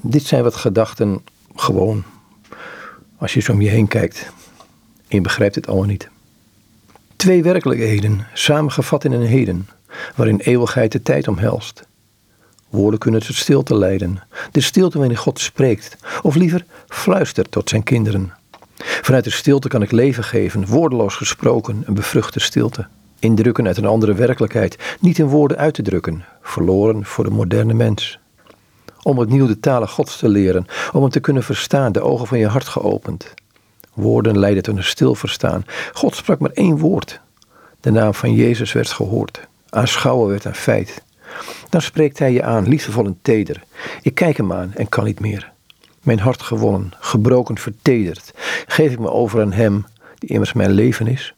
Dit zijn wat gedachten gewoon. Als je zo om je heen kijkt. En je begrijpt het allemaal niet. Twee werkelijkheden, samengevat in een heden, waarin eeuwigheid de tijd omhelst. Woorden kunnen tot stilte leiden, de stilte waarin God spreekt, of liever fluistert tot zijn kinderen. Vanuit de stilte kan ik leven geven, woordeloos gesproken, een bevruchte stilte. Indrukken uit een andere werkelijkheid, niet in woorden uit te drukken, verloren voor de moderne mens. Om opnieuw de talen Gods te leren, om hem te kunnen verstaan, de ogen van je hart geopend. Woorden leiden tot een stil verstaan. God sprak maar één woord. De naam van Jezus werd gehoord. Aanschouwen werd een feit. Dan spreekt hij je aan, liefdevol en teder. Ik kijk hem aan en kan niet meer. Mijn hart gewonnen, gebroken, vertederd, geef ik me over aan hem, die immers mijn leven is.